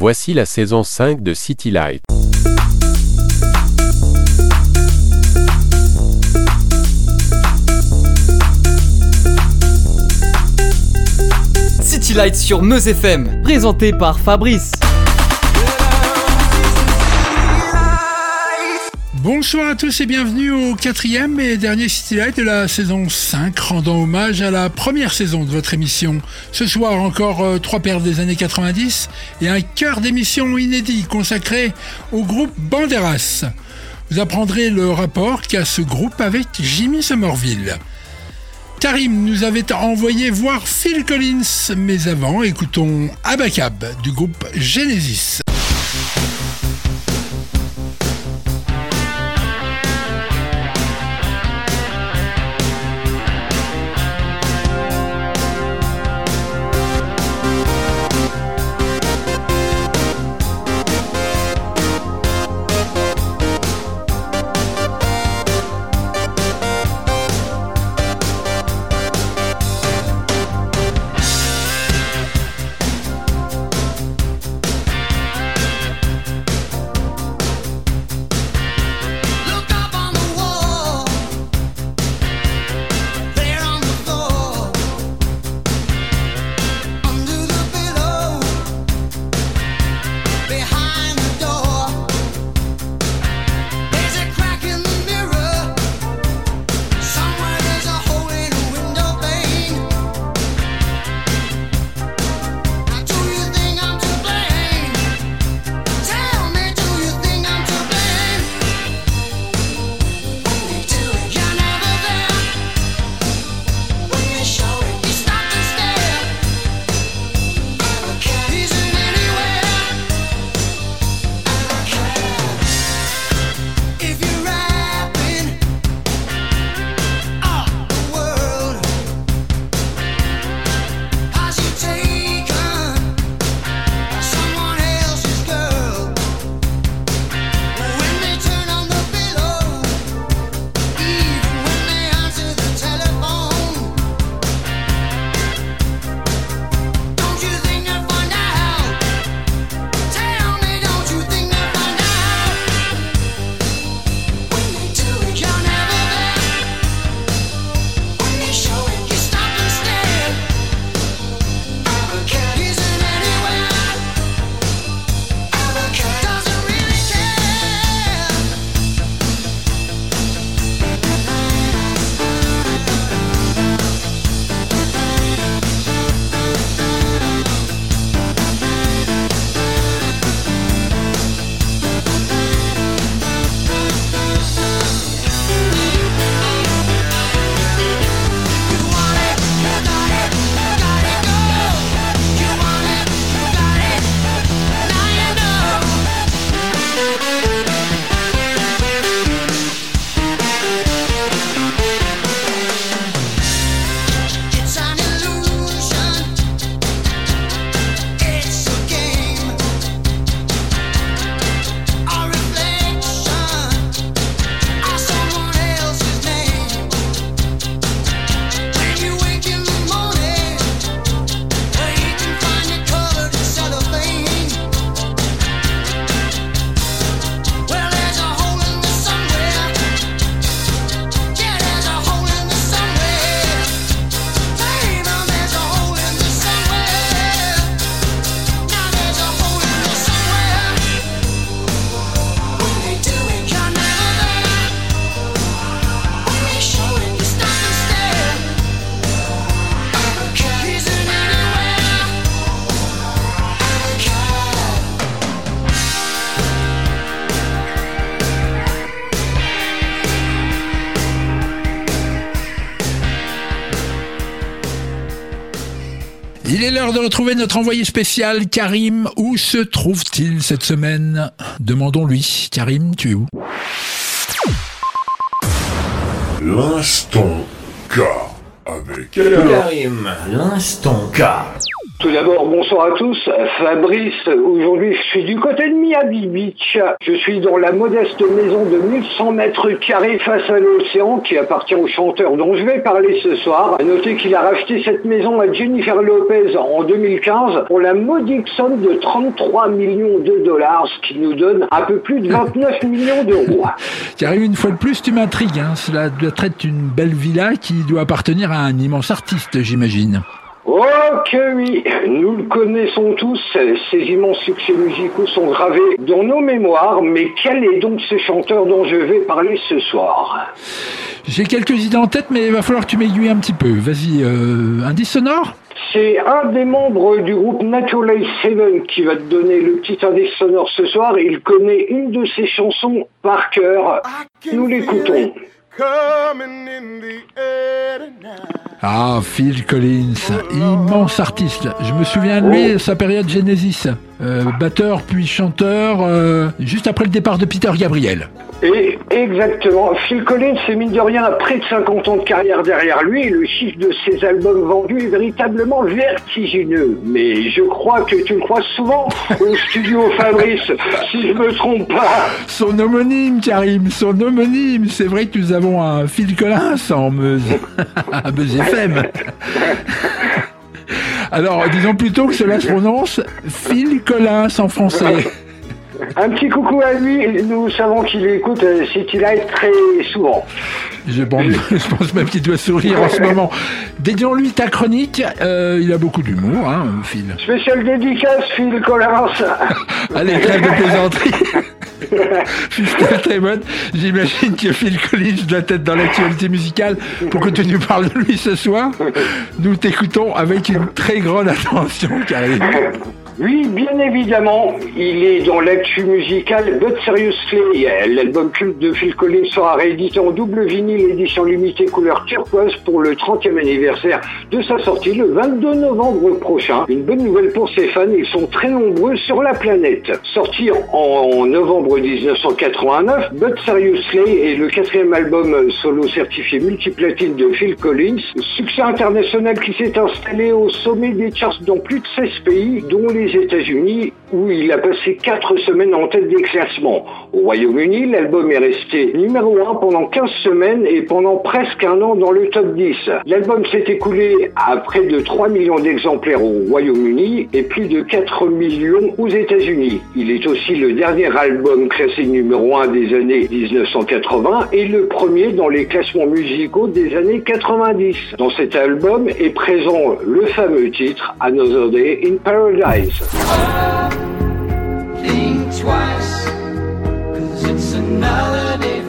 Voici la saison 5 de City Light. City Light sur Meuse FM, présenté par Fabrice. Bonsoir à tous et bienvenue au quatrième et dernier City Light de la saison 5, rendant hommage à la première saison de votre émission. Ce soir encore euh, trois paires des années 90 et un cœur d'émission inédit consacré au groupe Banderas. Vous apprendrez le rapport qu'a ce groupe avec Jimmy Somerville. Karim nous avait envoyé voir Phil Collins, mais avant, écoutons Abacab du groupe Genesis. L'heure de retrouver notre envoyé spécial, Karim. Où se trouve-t-il cette semaine? Demandons-lui. Karim, tu es où? L'instant K avec Karim, l'instant K. Tout d'abord, bonsoir à tous. Fabrice, aujourd'hui je suis du côté de Miami Beach. Je suis dans la modeste maison de 1100 mètres carrés face à l'océan qui appartient au chanteur dont je vais parler ce soir. À noter qu'il a racheté cette maison à Jennifer Lopez en 2015 pour la modique somme de 33 millions de dollars, ce qui nous donne un peu plus de 29 millions d'euros. Karim, une fois de plus, tu m'intrigues. Hein. Cela doit être une belle villa qui doit appartenir à un immense artiste, j'imagine. Oh que oui, nous le connaissons tous, ces immenses succès musicaux sont gravés dans nos mémoires, mais quel est donc ce chanteur dont je vais parler ce soir J'ai quelques idées en tête, mais il va falloir que tu m'aiguilles un petit peu. Vas-y, euh, indice sonore C'est un des membres du groupe Naturally Seven qui va te donner le petit indice sonore ce soir. Il connaît une de ses chansons par cœur. Nous l'écoutons. Coming in the air tonight. Ah, Phil Collins, immense artiste. Je me souviens de lui, sa période Genesis. Euh, batteur puis chanteur, euh, juste après le départ de Peter Gabriel. Et exactement, Phil Collins, c'est mine de rien, près de 50 ans de carrière derrière lui, et le chiffre de ses albums vendus est véritablement vertigineux. Mais je crois que tu le crois souvent au studio Fabrice, si je me trompe pas. Son homonyme, Karim, son homonyme. C'est vrai que nous avons un Phil Collins en Meuse, à Meuse FM. Alors, disons plutôt que cela se prononce Phil Collins en français. Un petit coucou à lui, nous savons qu'il écoute euh, City Light très souvent. Je pense, je pense même qu'il doit sourire en ce moment. Dédions-lui ta chronique. Euh, il a beaucoup d'humour, hein, Phil. Spécial dédicace, Phil Collins. Allez, trêve de plaisanterie. Bonne, j'imagine que Phil Collins doit être dans l'actualité musicale pour que tu nous parles de lui ce soir. Nous t'écoutons avec une très grande attention, Karim. Oui, bien évidemment, il est dans l'actu musical But Seriously. L'album culte de Phil Collins sera réédité en double vinyle édition limitée couleur turquoise pour le 30e anniversaire de sa sortie le 22 novembre prochain. Une bonne nouvelle pour ses fans, ils sont très nombreux sur la planète. Sorti en novembre 1989, But Seriously est le quatrième album solo certifié multiplatine de Phil Collins. Succès international qui s'est installé au sommet des charts dans plus de 16 pays, dont les États-Unis, où il a passé 4 semaines en tête des classements. Au Royaume-Uni, l'album est resté numéro 1 pendant 15 semaines et pendant presque un an dans le top 10. L'album s'est écoulé à près de 3 millions d'exemplaires au Royaume-Uni et plus de 4 millions aux États-Unis. Il est aussi le dernier album classé numéro 1 des années 1980 et le premier dans les classements musicaux des années 90. Dans cet album est présent le fameux titre Another Day in Paradise. Think twice, cause it's another day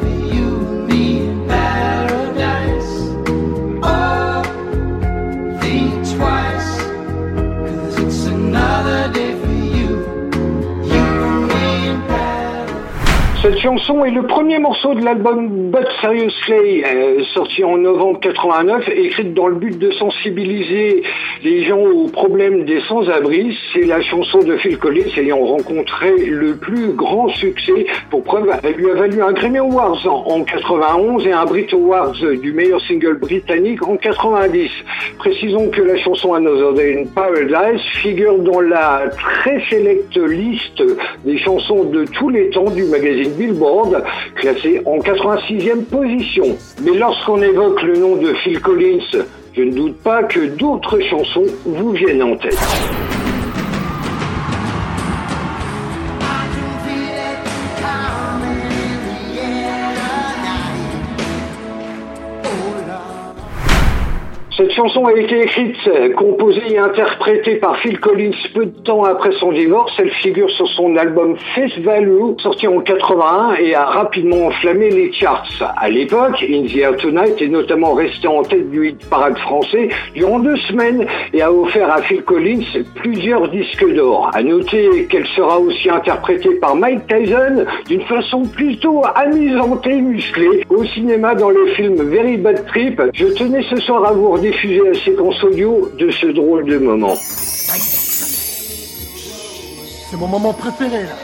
Cette chanson est le premier morceau de l'album But Seriously, euh, sorti en novembre 89, écrite dans le but de sensibiliser les gens aux problèmes des sans-abri. C'est la chanson de Phil Collins ayant rencontré le plus grand succès. Pour preuve, elle lui a valu un Grammy Awards en, en 91 et un Brit Awards du meilleur single britannique en 90. Précisons que la chanson Another Day in Paradise figure dans la très sélecte liste des chansons de tous les temps du magazine Billboard, classée en 86e position. Mais lorsqu'on évoque le nom de Phil Collins, je ne doute pas que d'autres chansons vous viennent en tête. Chanson a été écrite, composée et interprétée par Phil Collins peu de temps après son divorce. Elle figure sur son album Face Value, sorti en 81 et a rapidement enflammé les charts. À l'époque, In the Air Tonight est notamment resté en tête du hit parade français durant deux semaines et a offert à Phil Collins plusieurs disques d'or. À noter qu'elle sera aussi interprétée par Mike Tyson d'une façon plutôt amusante et musclée au cinéma dans le film Very Bad Trip. Je tenais ce soir à vous rediffuser la séquence audio de ce drôle de moment. C'est mon moment préféré là.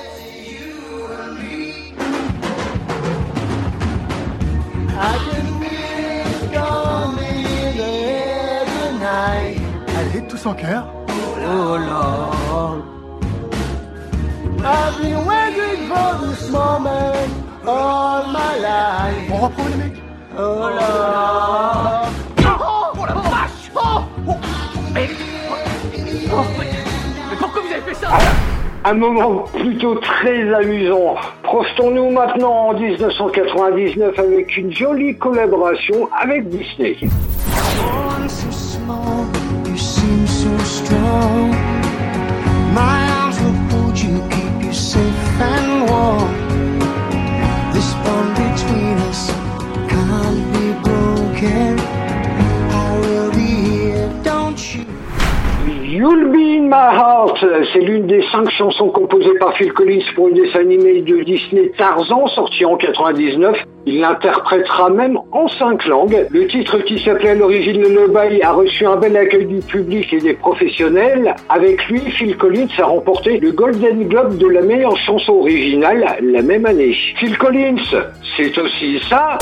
Allez, tous en cœur. Oh Lord. I've been waiting for this moment all my life. On reprend les mecs. Oh Lord. Un moment plutôt très amusant. Prostons-nous maintenant en 1999 avec une jolie collaboration avec Disney. You'll Be in My Heart, c'est l'une des cinq chansons composées par Phil Collins pour le dessin animé de Disney Tarzan, sorti en 99. Il l'interprétera même en cinq langues. Le titre qui s'appelait à l'origine Lullaby a reçu un bel accueil du public et des professionnels. Avec lui, Phil Collins a remporté le Golden Globe de la meilleure chanson originale la même année. Phil Collins, c'est aussi ça.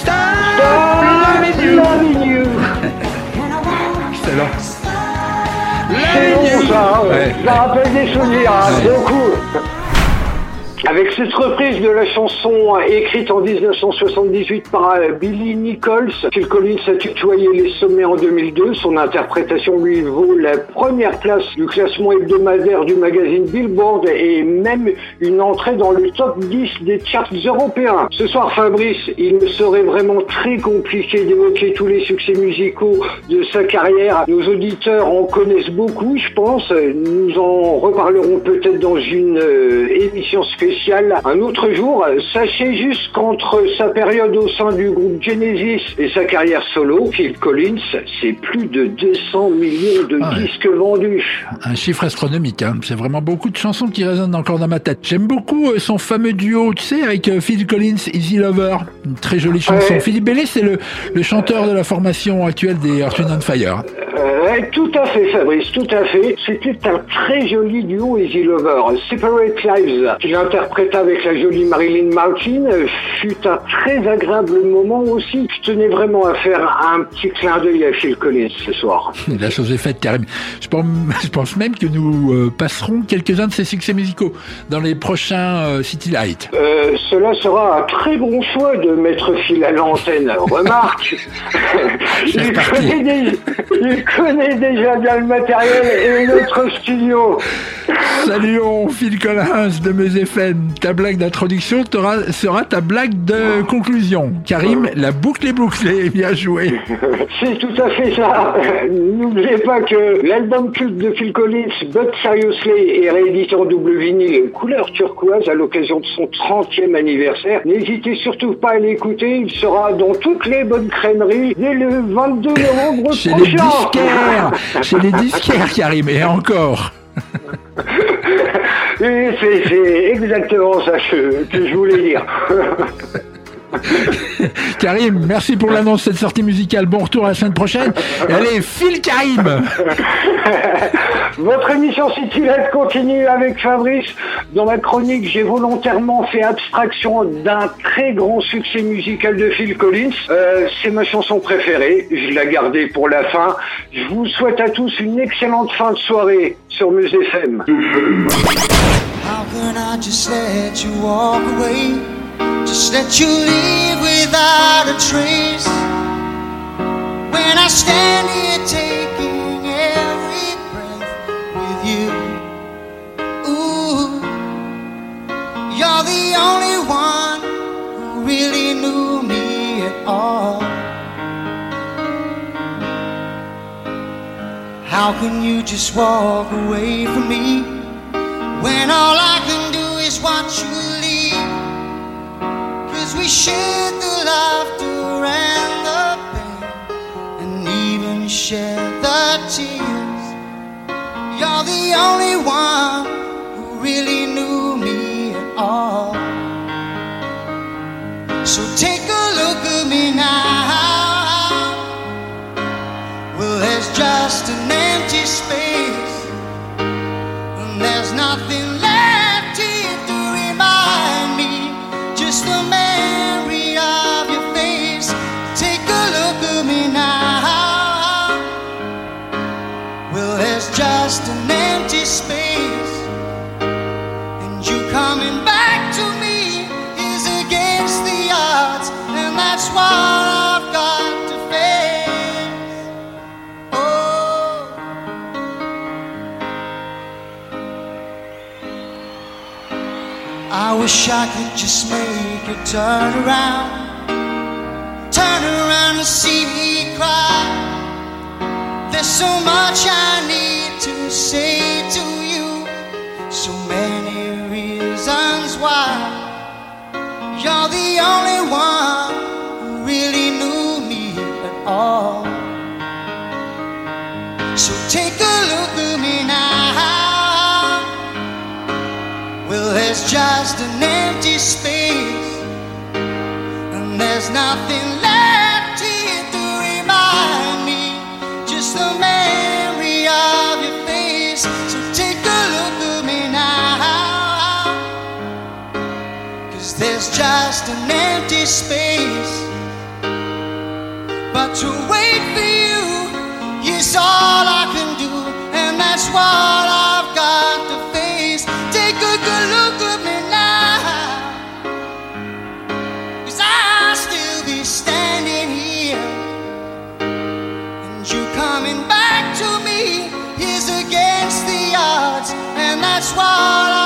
Stop loving you. Loving you. Excellent. C'est Loving you. ça, ouais. Ouais. ça rappelle des souvenirs, hein, beaucoup. Avec cette reprise de la chanson euh, écrite en 1978 par euh, Billy Nichols, Phil Collins a tutoyé les sommets en 2002. Son interprétation lui vaut la première place du classement hebdomadaire du magazine Billboard et même une entrée dans le top 10 des charts européens. Ce soir, Fabrice, il me serait vraiment très compliqué d'évoquer tous les succès musicaux de sa carrière. Nos auditeurs en connaissent beaucoup, je pense. Nous en reparlerons peut-être dans une euh, émission spéciale un autre jour. Sachez juste qu'entre sa période au sein du groupe Genesis et sa carrière solo, Phil Collins, c'est plus de 200 millions de Ah ouais. disques vendus. Un chiffre astronomique, hein. c'est vraiment beaucoup de chansons qui résonnent encore dans ma tête. J'aime beaucoup euh, son fameux duo, tu sais, avec euh, Phil Collins, Easy Lover, une très jolie chanson. Ouais. Philippe Bellet, c'est le, le chanteur de la formation actuelle des Earth, Wind Fire. Euh, ouais, tout à fait, Fabrice, tout à fait. C'était un très joli duo Easy Lover. Separate Lives, qu'il interpréta avec la jolie Marilyn Martin, euh, fut un très agréable moment aussi. Je tenais vraiment à faire un petit clin d'œil à Phil Collins ce soir. La chose est faite, Karim. Je pense, je pense même que nous euh, passerons quelques-uns de ses succès musicaux dans les prochains euh, City Light. Euh, cela sera un très bon choix de mettre Phil à l'antenne. Remarque, il, connaît déjà, il connaît déjà bien le matériel et notre studio. Saluons Phil Collins de Meuse FM. Ta blague d'introduction sera ta blague de conclusion. Karim, la boucle est bouclée. Bien joué. C'est tout à fait ça. N'oubliez pas que l'album culte de Phil Collins, But Seriously, est réédité en double vinyle couleur turquoise à l'occasion de son 30e anniversaire. N'hésitez surtout pas à l'écouter. Il sera dans toutes les bonnes crèmeries dès le 22 novembre Chez les disquaires. Chez les disquaires, Karim. Et encore. C'est exactement ça que je voulais dire. Karim, merci pour l'annonce de cette sortie musicale. Bon retour la semaine prochaine. Et allez, Phil Karim. Votre émission City Light continue avec Fabrice. Dans ma chronique, j'ai volontairement fait abstraction d'un très grand succès musical de Phil Collins. Euh, c'est ma chanson préférée. Je l'ai gardée pour la fin. Je vous souhaite à tous une excellente fin de soirée sur Muse FM. How can I just let you walk away? Just let you leave without a trace. When I stand here taking every breath with you. Ooh, you're the only one who really knew me at all. How can you just walk away from me? When all I can do is watch you shared the laughter and the pain And even shared the tears. You're the only one who really knew me at all. So take a look at me now. Well, there's just an empty space and there's nothing I wish I could just make you turn around. Turn around and see me cry. There's so much I space. But to wait for you is all I can do, and that's what I've and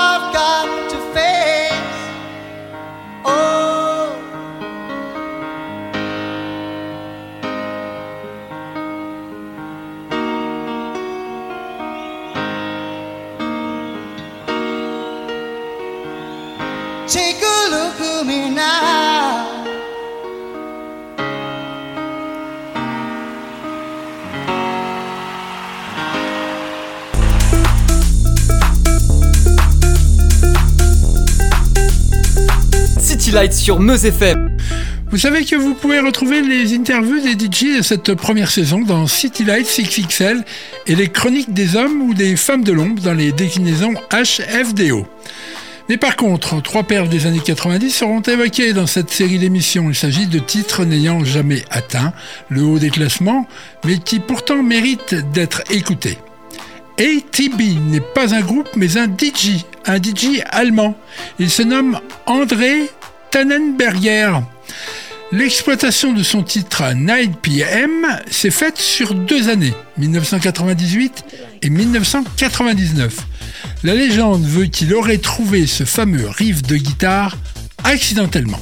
Sur Meuse FM. Vous savez que vous pouvez retrouver les interviews des DJ de cette première saison dans City Lights XXL et les chroniques des hommes ou des femmes de l'ombre dans les déclinaisons HFDO. Mais par contre, trois perles des années 90 seront évoquées dans cette série d'émissions. Il s'agit de titres n'ayant jamais atteint le haut des classements, mais qui pourtant méritent d'être écoutés. ATB n'est pas un groupe, mais un DJ, un DJ allemand. Il se nomme André Tannenberger. L'exploitation de son titre 9 PM s'est faite sur deux années, 1998 et 1999. La légende veut qu'il aurait trouvé ce fameux riff de guitare accidentellement.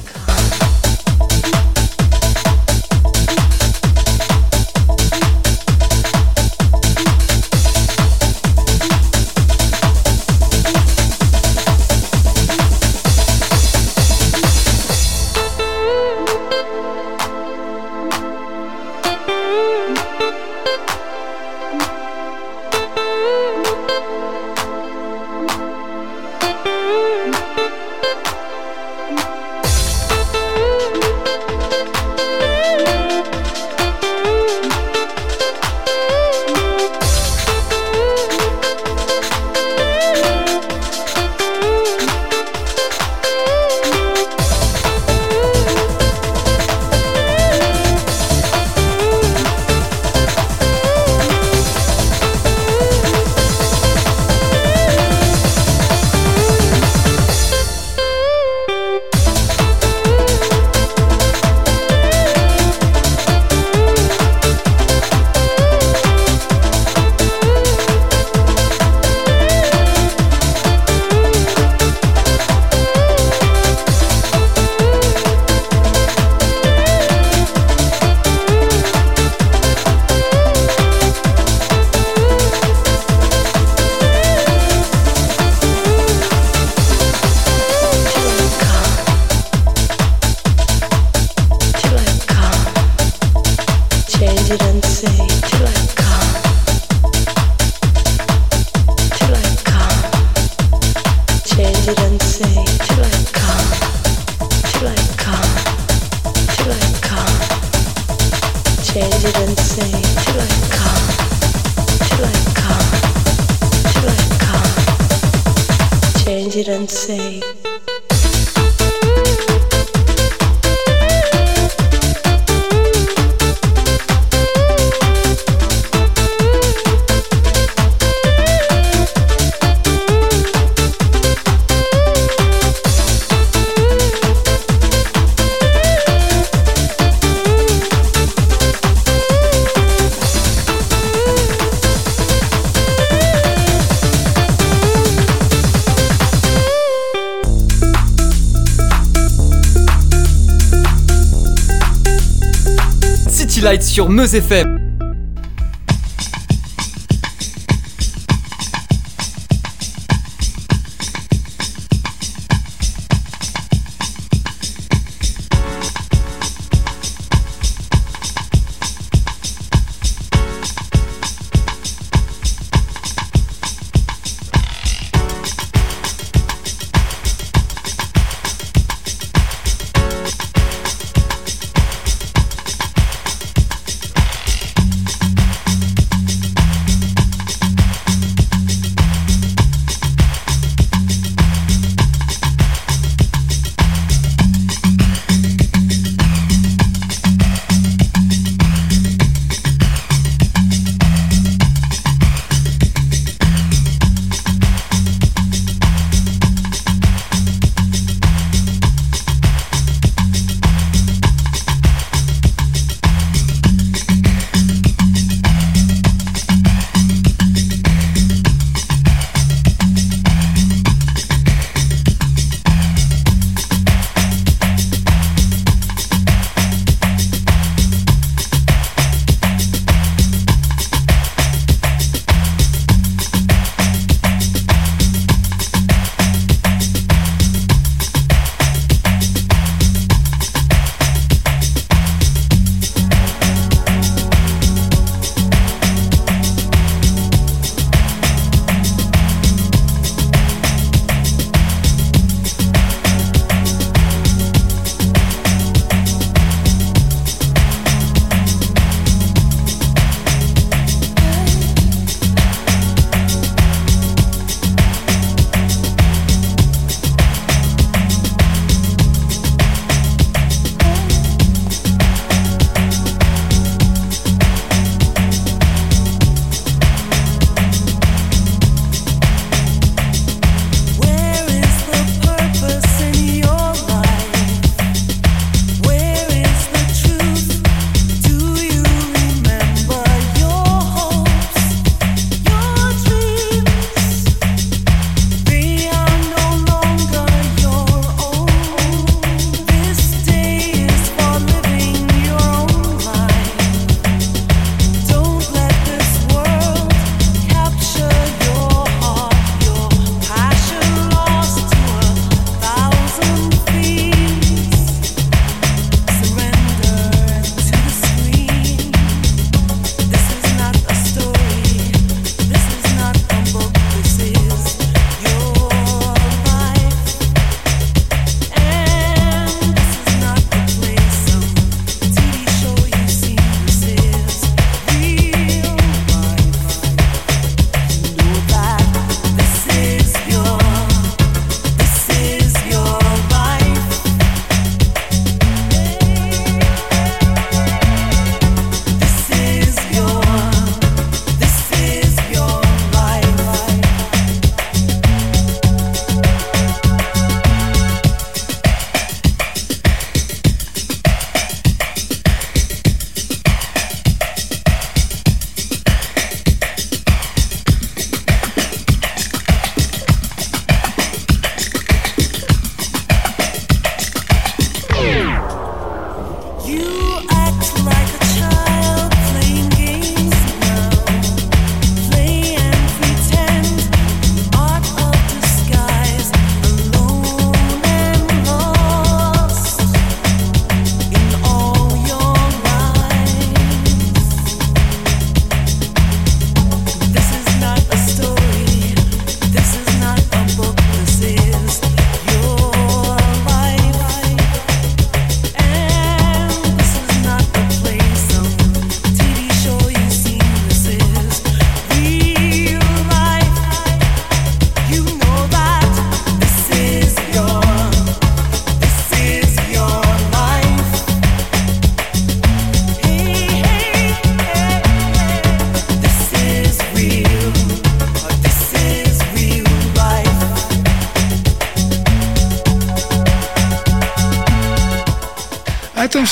Sur Meuse FM.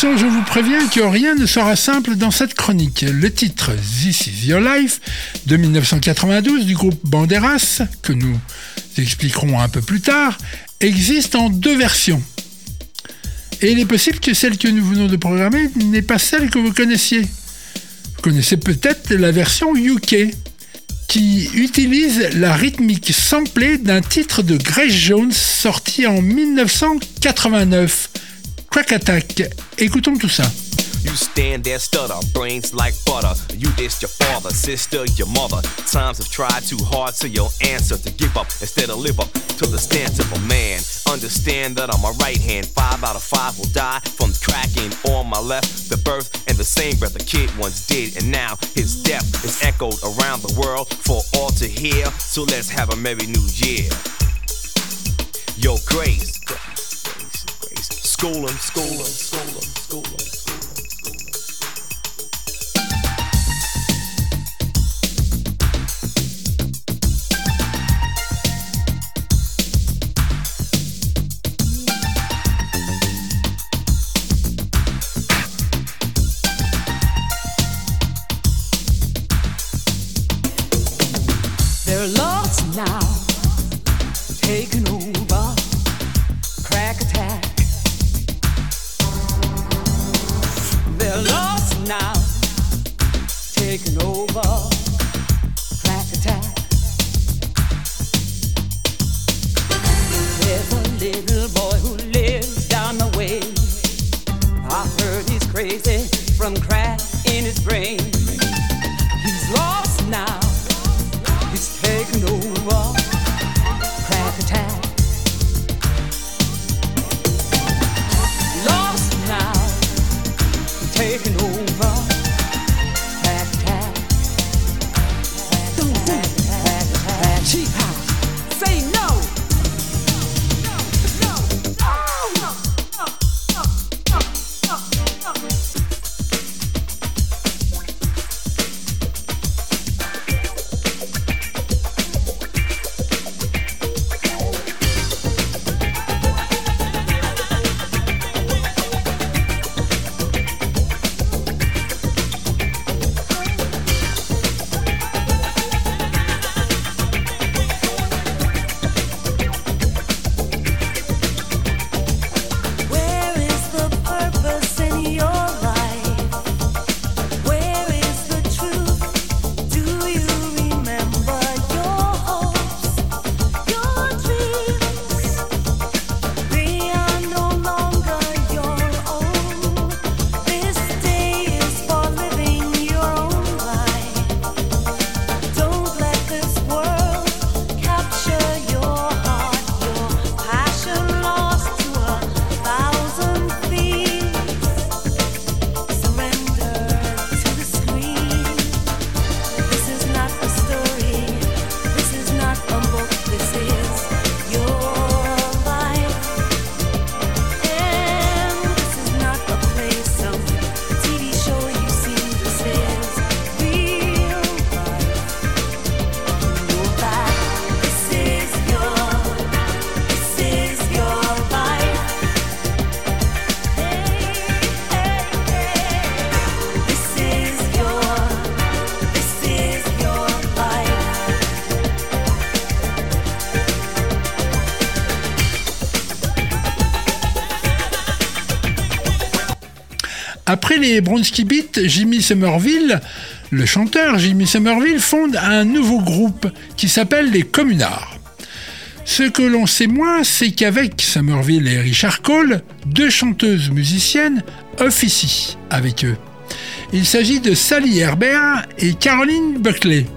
Je vous préviens que rien ne sera simple dans cette chronique. Le titre This is Your Life de 1992 du groupe Banderas, que nous expliquerons un peu plus tard, existe en deux versions. Et il est possible que celle que nous venons de programmer n'est pas celle que vous connaissiez. Vous connaissez peut-être la version UK, qui utilise la rythmique samplée d'un titre de Grace Jones sorti en 1989, Crack Attack. Écoutons tout ça. You stand there, stutter, brains like butter. You dissed your father, sister, your mother. Times have tried too hard, so your answer to give up instead of live up to the stance of a man. Understand that on my right hand, five out of five will die from cracking on my left. The birth and the same breath a kid once did, and now his death is echoed around the world for all to hear. So let's have a merry new year. Yo, Grace school them, school them, school them, school them. There are lost now taken over. Taking over. Crack attack. There's a little boy who lives down the way. I heard he's crazy from crack les Bronski Beats, Jimmy Somerville, le chanteur Jimmy Somerville, fonde un nouveau groupe qui s'appelle les Communards. Ce que l'on sait moins, c'est qu'avec Somerville et Richard Cole, deux chanteuses musiciennes officient avec eux. Il s'agit de Sally Herbert et Caroline Buckley.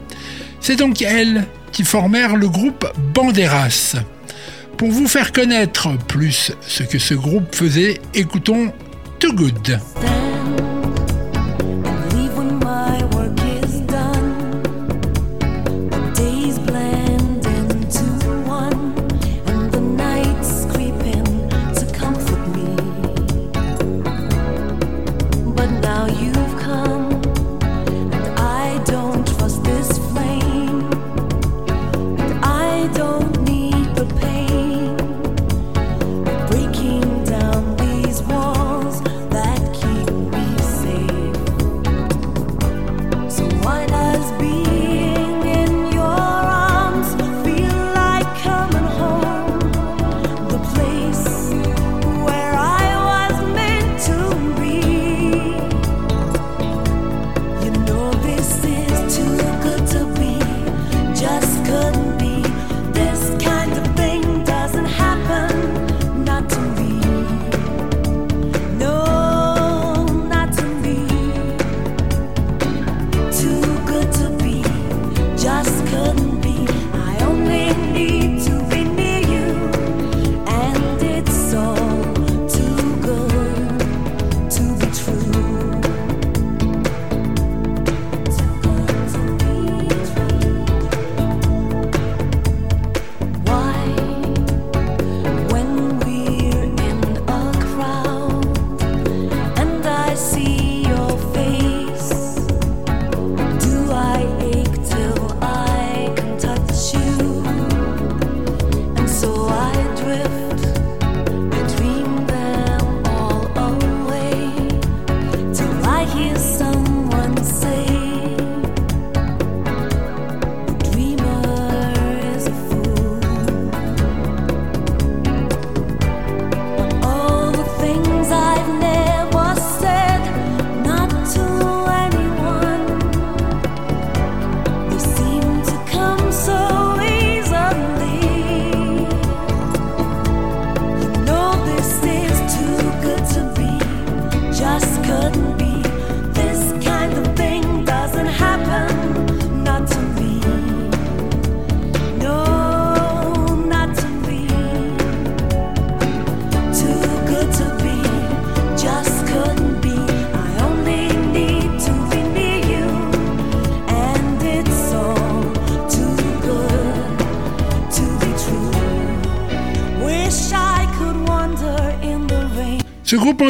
C'est donc elles qui formèrent le groupe Banderas. Pour vous faire connaître plus ce que ce groupe faisait, écoutons Too Good.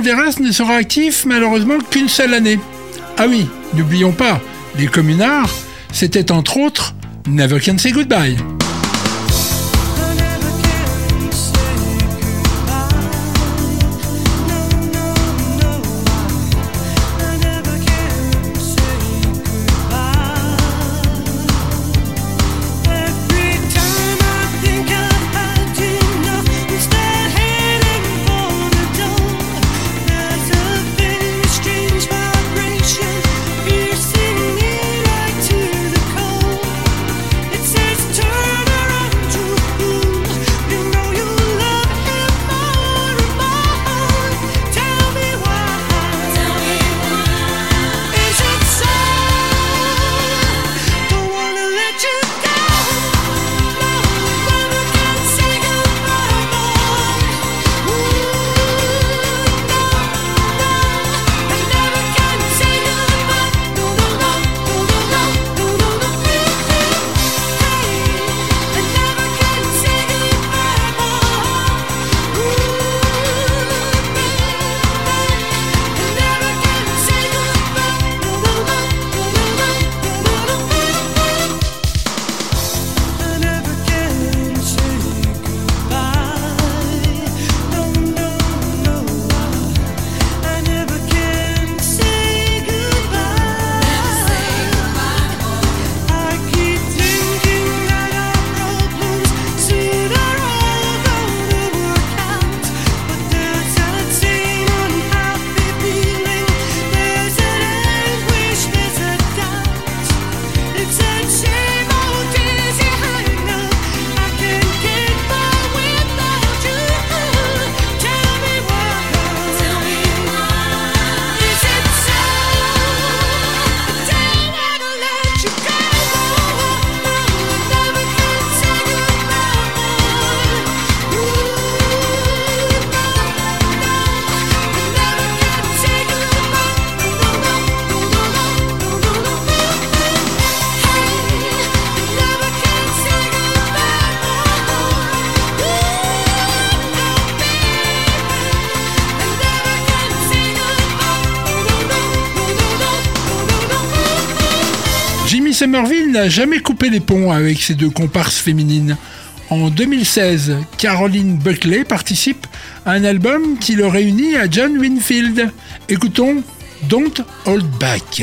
Ne sera actif malheureusement qu'une seule année. Ah oui, n'oublions pas, les communards, c'était entre autres Never Can Say Goodbye. jamais coupé les ponts avec ses deux comparses féminines. En 2016, Caroline Buckley participe à un album qui le réunit à John Winfield. Écoutons Don't Hold Back.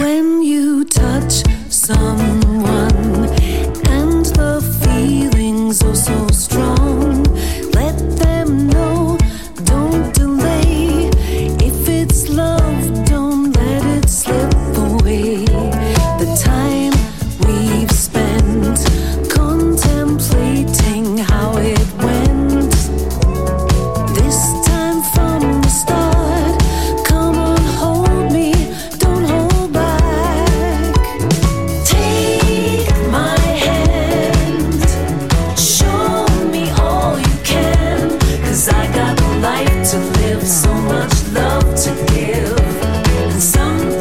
live, so much love to give. And some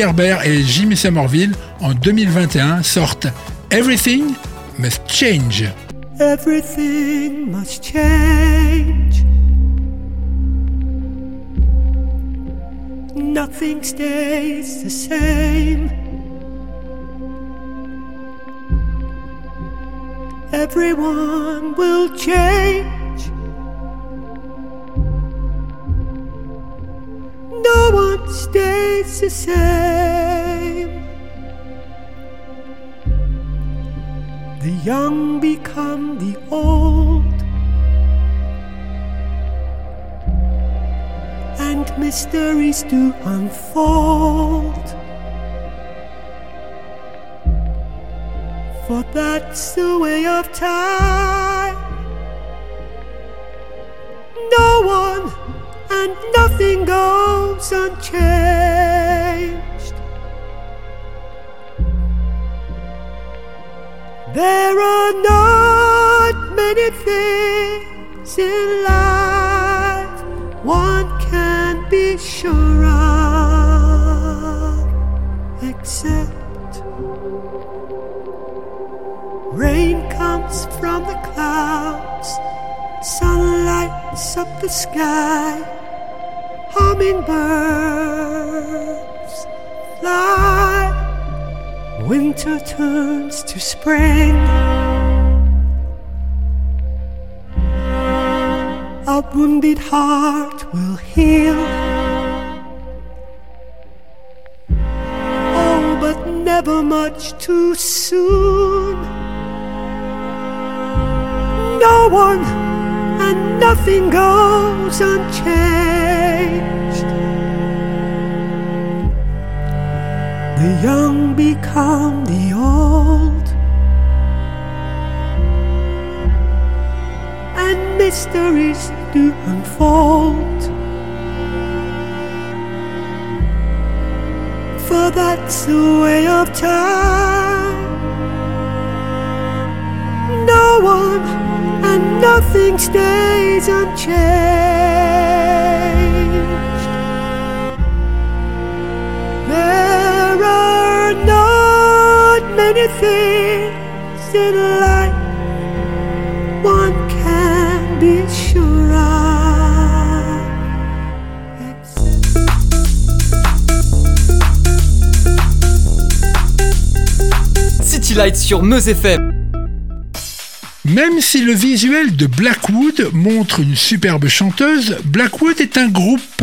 Herbert et Jimmy Somerville, en 2021, sortent Everything Must Change. Everything must change. Nothing stays the same. Everyone will change. Stays the same. The young become the old, and mysteries do unfold. For that's the way of time. And nothing goes unchanged. There are not many things in life one can be sure of, except rain comes from the clouds, sun lights up the sky, hummingbirds fly. Winter turns to spring. A wounded heart will heal. Oh, but never much too soon. No one and nothing goes unchanged. The young become the old, and mysteries do unfold. For that's the way of time. No one and nothing stays unchanged. Things in life one can be sure of. City Lights sur Meuse FM. Même si le visuel de Blackwood montre une superbe chanteuse, Blackwood est un groupe,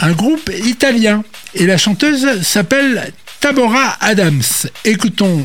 un groupe italien. Et la chanteuse s'appelle Tabora Adams. Écoutons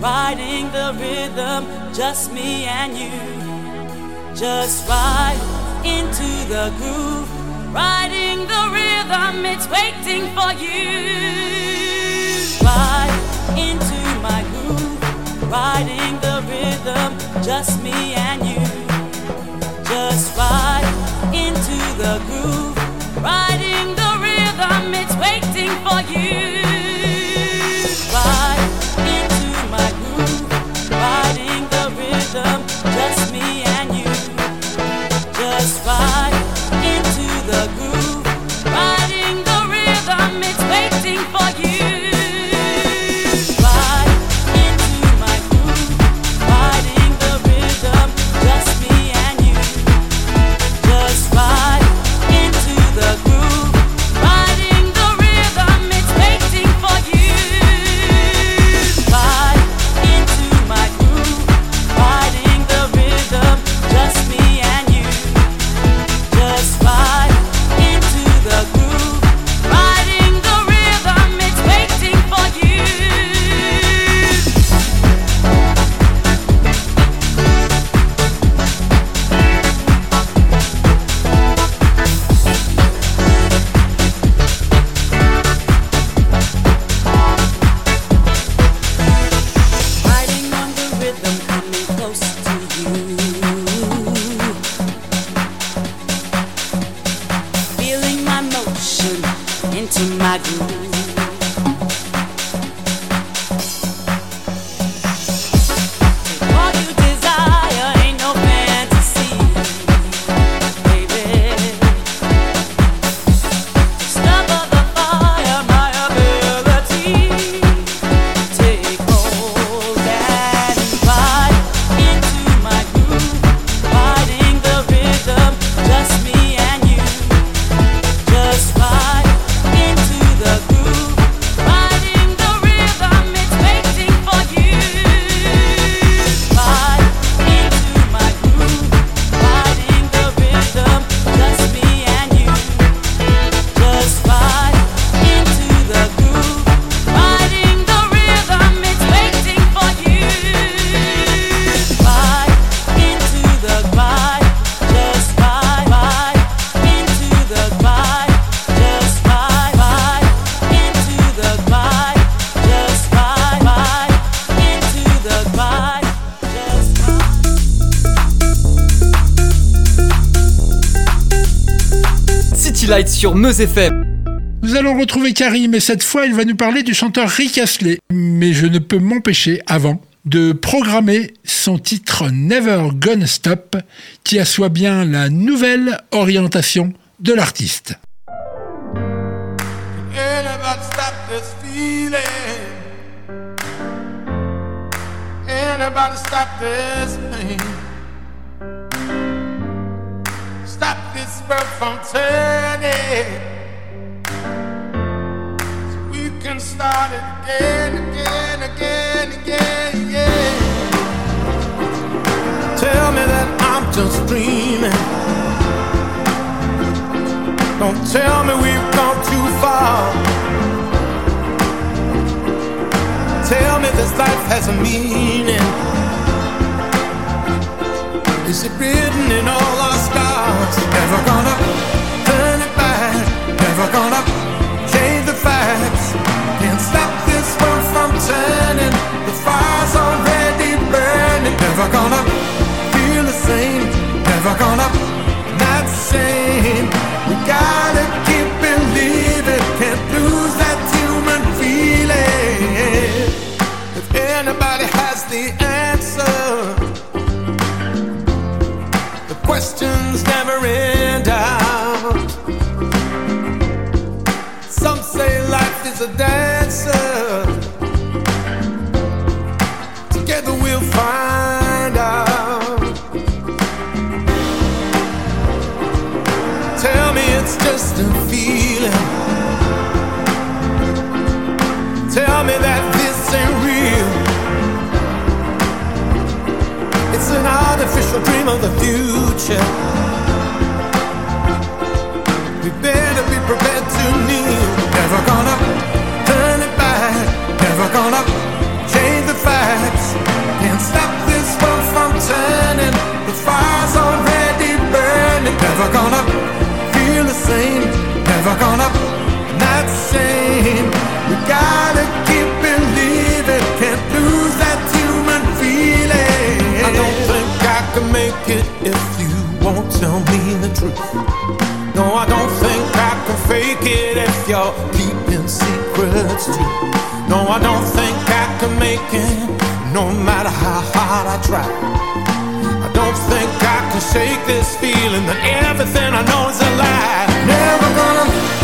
riding the rhythm, just me and you. Just ride into the groove, riding the rhythm, it's waiting for you. Ride into my groove, riding the rhythm, just me and sur Meuse FM. Nous allons retrouver Karim et cette fois il va nous parler du chanteur Rick Astley. Mais je ne peux m'empêcher avant de programmer son titre Never Gonna Stop qui assoit bien la nouvelle orientation de l'artiste. Anybody stop this feeling? Anybody stop this pain? World from turning. So we can start it again, again, again, again, again. Tell me that I'm just dreaming. Don't tell me we've gone too far. Tell me this life has a meaning. Is it written in all our? Never gonna turn it back. Never gonna of the future. It if you won't tell me the truth. No, I don't think I can fake it if you're keeping secrets too. No, I don't think I can make it, no matter how hard I try. I don't think I can shake this feeling that everything I know is a lie. Never gonna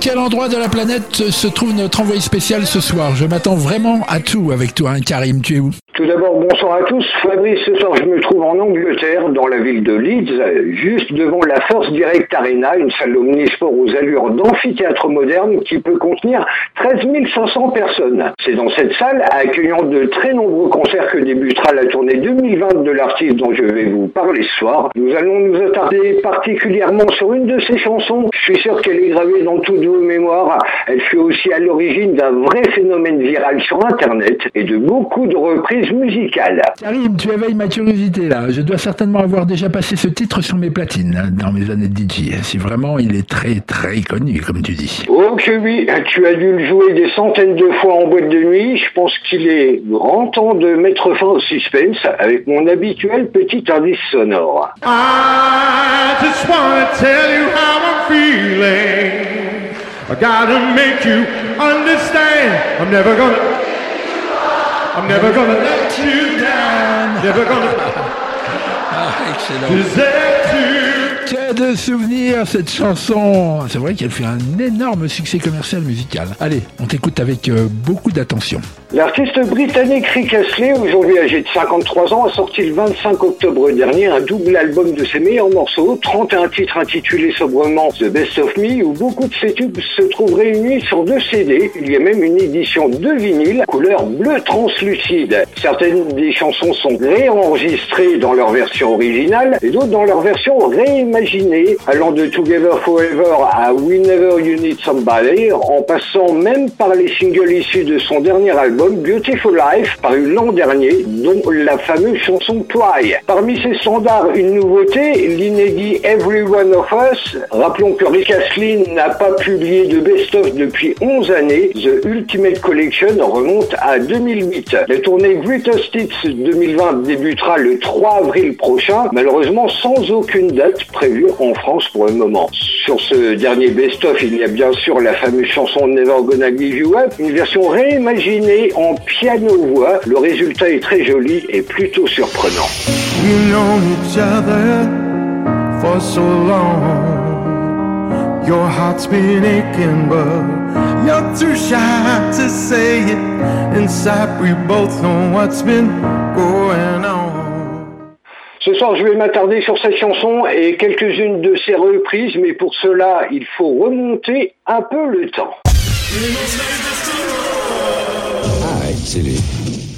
quel endroit de la planète se trouve notre envoyé spécial ce soir Je m'attends vraiment à tout avec toi, hein, Karim. Tu es où? Tout d'abord, bonsoir à tous. Fabrice, ce soir, je me trouve en Angleterre, dans la ville de Leeds, juste devant la First Direct Arena, une salle omnisport aux allures d'amphithéâtre moderne qui peut contenir 13 500 personnes. C'est dans cette salle, accueillant de très nombreux concerts, que débutera la tournée 2020 de l'artiste dont je vais vous parler ce soir. Nous allons nous attarder particulièrement sur une de ses chansons. Je suis sûr qu'elle est gravée dans tous de vos mémoires, elle fut aussi à l'origine d'un vrai phénomène viral sur Internet et de beaucoup de reprises musicales. Karim, tu éveilles ma curiosité là. Je dois certainement avoir déjà passé ce titre sur mes platines hein, dans mes années de DJ. Si vraiment il est très très connu, comme tu dis. Oh que oui, tu as dû le jouer des centaines de fois en boîte de nuit. Je pense qu'il est grand temps de mettre fin au suspense avec mon habituel petit indice sonore. I just wanna tell you how I'm feeling. I gotta make you understand. I'm never gonna. I'm never gonna let you down. Never gonna you. Que de souvenirs cette chanson C'est vrai qu'elle fait un énorme succès commercial musical. Allez, on t'écoute avec euh, beaucoup d'attention. L'artiste britannique Rick Astley, aujourd'hui âgé de 53 ans, a sorti le 25 octobre dernier un double album de ses meilleurs morceaux, 31 titres intitulés sobrement The Best of Me, où beaucoup de ces tubes se trouvent réunis sur deux CD. Il y a même une édition de vinyle, couleur bleu translucide. Certaines des chansons sont réenregistrées dans leur version originale et d'autres dans leur version réimaginée, allant de Together Forever à Whenever You Need Somebody, en passant même par les singles issus de son dernier album Beautiful Life, paru l'an dernier, dont la fameuse chanson Try. Parmi ces standards, une nouveauté, l'inédit Every One of Us. Rappelons que Rick Astley n'a pas publié de best-of depuis 11 années. The Ultimate Collection remonte à 2008. La tournée Greatest Hits 2020 débutera le 3 avril prochain, malheureusement sans aucune date prévue en France pour le moment. Sur ce dernier best-of, il y a bien sûr la fameuse chanson Never Gonna Give You Up, une version réimaginée en piano-voix. Le résultat est très joli et plutôt surprenant. Each other for so long. Your heart's been aching, but you're too shy to say it. Inside, we both know what's been going on. Ce soir, je vais m'attarder sur cette chanson et quelques-unes de ses reprises, mais pour cela, il faut remonter un peu le temps.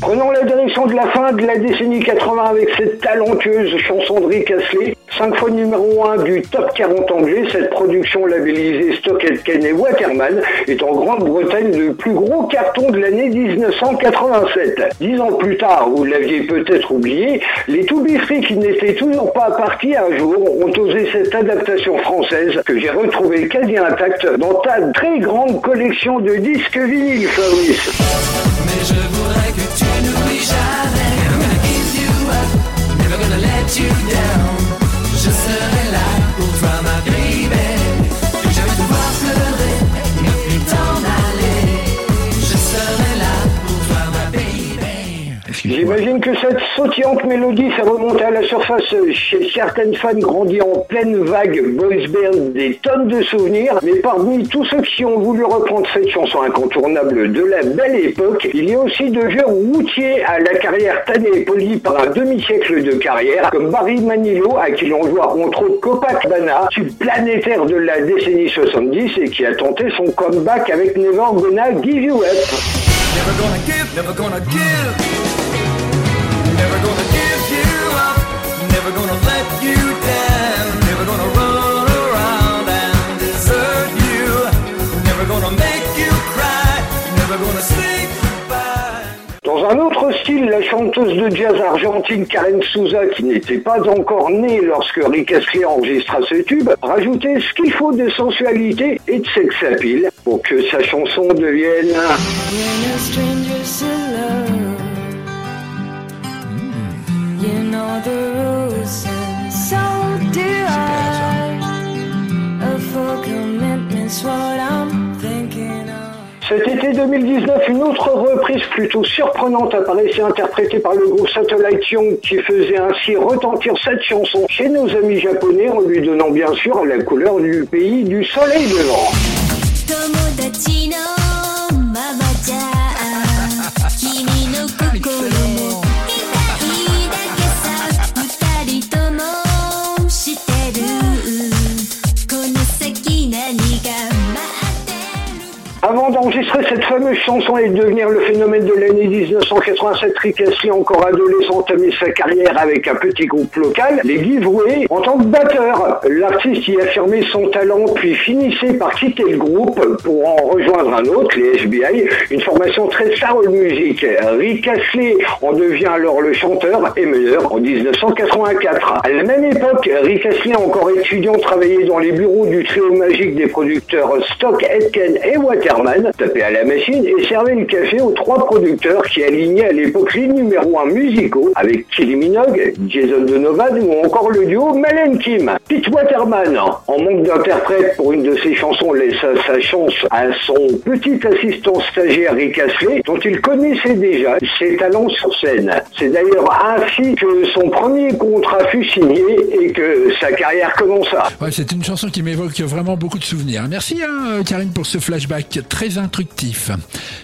Prenons la direction de la fin de la décennie 80 avec cette talentueuse chanson de Rick Astley. Cinq fois numéro 1 du top 40 anglais, cette production labellisée Stock Aitken et Waterman est en Grande-Bretagne le plus gros carton de l'année 1987. Dix ans plus tard, vous l'aviez peut-être oublié, les To Be Free qui n'étaient toujours pas partis un jour ont osé cette adaptation française que j'ai retrouvée quasi intacte dans ta très grande collection de disques vinyles, Fabrice. You down. J'imagine que cette sautillante mélodie, ça remonte à la surface chez certaines fans grandis en pleine vague boys band, des tonnes de souvenirs. Mais parmi tous ceux qui ont voulu reprendre cette chanson incontournable de la belle époque, il y a aussi de vieux routiers à la carrière tannée et polie par un demi-siècle de carrière, comme Barry Manilow, à qui l'on doit entre autres Copacabana, tube planétaire de la décennie 70 et qui a tenté son comeback avec Never Gonna Give You Up. Never gonna give, never gonna give. Dans un autre style, la chanteuse de jazz argentine Karen Souza, qui n'était pas encore née lorsque Rick Astley enregistra ce tube, rajoutait ce qu'il faut de sensualité et de sex appeal pour que sa chanson devienne Cet été 2019, une autre reprise plutôt surprenante apparaissait interprétée par le groupe Satellite Young qui faisait ainsi retentir cette chanson chez nos amis japonais en lui donnant bien sûr la couleur du pays du soleil levant. Avant d'enregistrer cette fameuse chanson et de devenir le phénomène de l'année 1987, Rick encore adolescent, entamé sa carrière avec un petit groupe local, les Giveaway, en tant que batteur. L'artiste y affirmait son talent, puis finissait par quitter le groupe pour en rejoindre un autre, les FBI, une formation très soul music. Rick en devient alors le chanteur et meneur en 1984. À la même époque, Rick encore étudiant, travaillait dans les bureaux du trio magique des producteurs Stock, Aitken et Waterman, tapait à la machine et servait le café aux trois producteurs qui alignaient à l'époque les numéros 1 musicaux avec Kylie Minogue, Jason Donovan ou encore le duo Malen Kim. Pete Waterman, en manque d'interprète pour une de ses chansons, laissa sa chance à son petit assistant stagiaire Rick Astley, dont il connaissait déjà ses talents sur scène. C'est d'ailleurs ainsi que son premier contrat fut signé et que sa carrière commença. C'est une chanson qui m'évoque vraiment beaucoup de souvenirs. Merci hein, Karine pour ce flashback très instructif.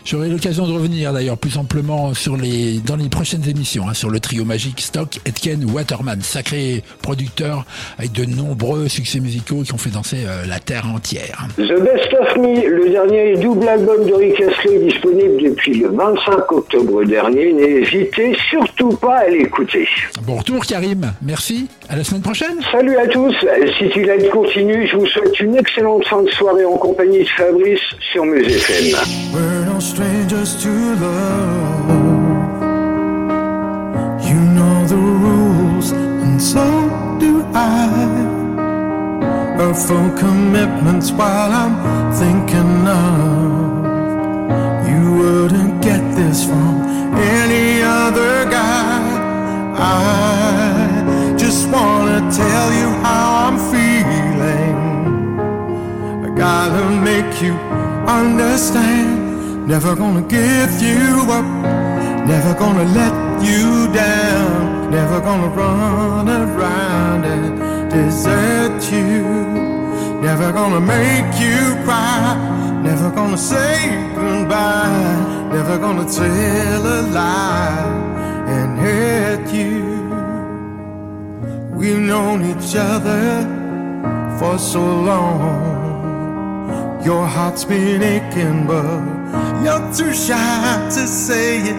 J'aurai l'occasion de revenir d'ailleurs plus amplement sur les, dans les prochaines émissions hein, sur le trio magique Stock, Etken, Waterman, sacré producteur avec de nombreux succès musicaux qui ont fait danser euh, la terre entière. The Best of Me, le dernier double album de Rick Astley disponible depuis le 25 octobre dernier. N'hésitez surtout pas à l'écouter. Bon retour Karim, merci, à la semaine prochaine. Salut à tous, City Light continue, je vous souhaite une excellente fin de soirée en compagnie de Fabrice sur We're no strangers to love. You know the rules, and so do I. A full commitment's while I'm thinking of. You wouldn't get this from any other guy. I just wanna tell you how I'm feeling. I gotta make you understand. Never gonna give you up. Never gonna let you down. Never gonna run around and desert you. Never gonna make you cry. Never gonna say goodbye. Never gonna tell a lie and hurt you. We've known each other for so long. Your heart's been aching, but you're too shy to say it.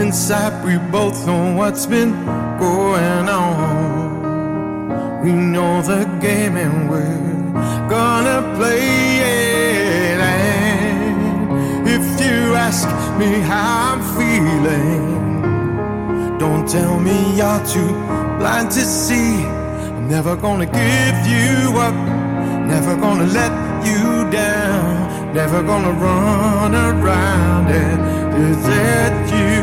Inside, we both know what's been going on. We know the game, and we're gonna play it. And if you ask me how I'm feeling, don't tell me you're too blind to see. I'm never gonna give you up, never gonna let you down, never gonna run around and desert you,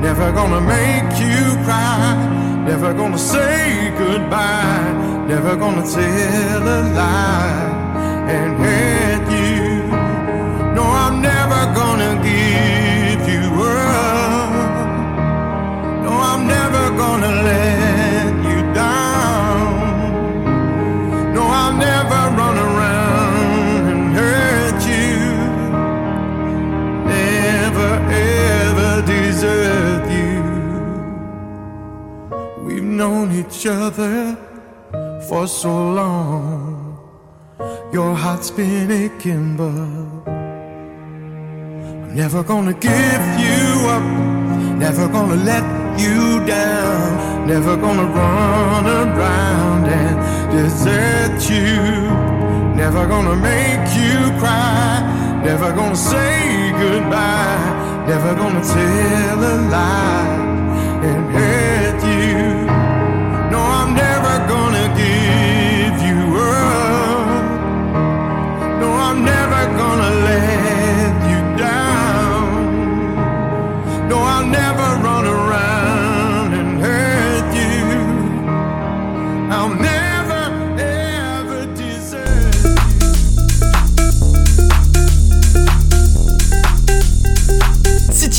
never gonna make you cry, never gonna say goodbye, never gonna tell a lie and hurt you. No, I'm never gonna give known each other for so long. Your heart's been aching, but I'm never gonna give you up. Never gonna let you down. Never gonna run around and desert you. Never gonna make you cry. Never gonna say goodbye. Never gonna tell a lie and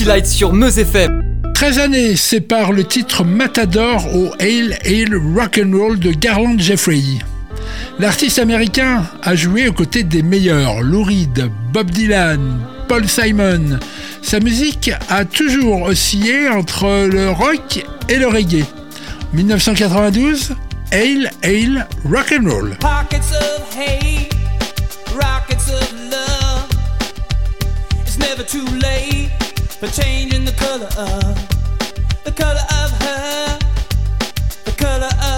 City sur 13 années séparent le titre Matador au Hail Hail Rock'n'Roll de Garland Jeffrey. L'artiste américain a joué aux côtés des meilleurs, Lou Reed, Bob Dylan, Paul Simon. Sa musique a toujours oscillé entre le rock et le reggae. 1992, Hail Hail Rock'n'Roll. too late for changing the color of the color of her, the color of.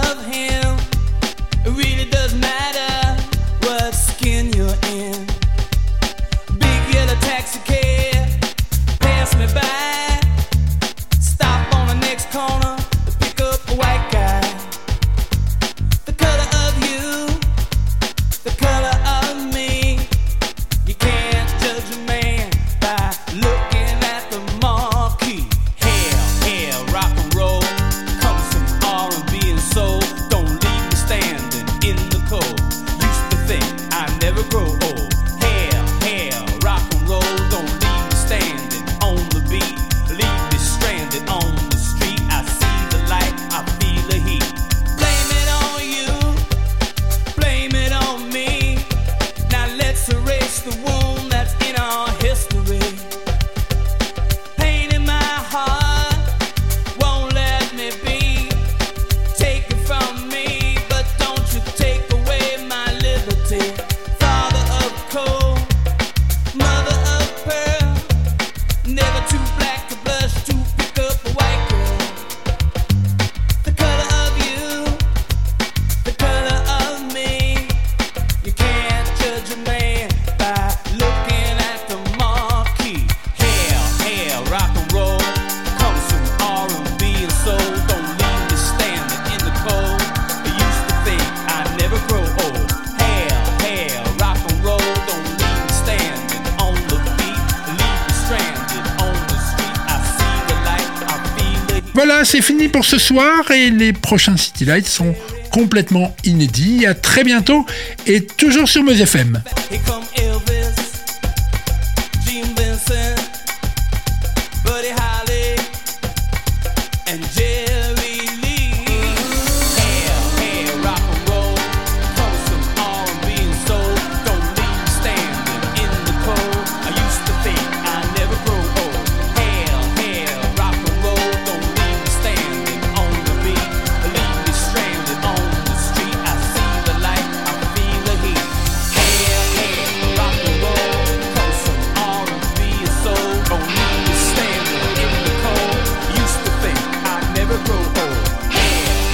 pour ce soir et les prochains City Lights sont complètement inédits. À très bientôt et toujours sur Meuse FM.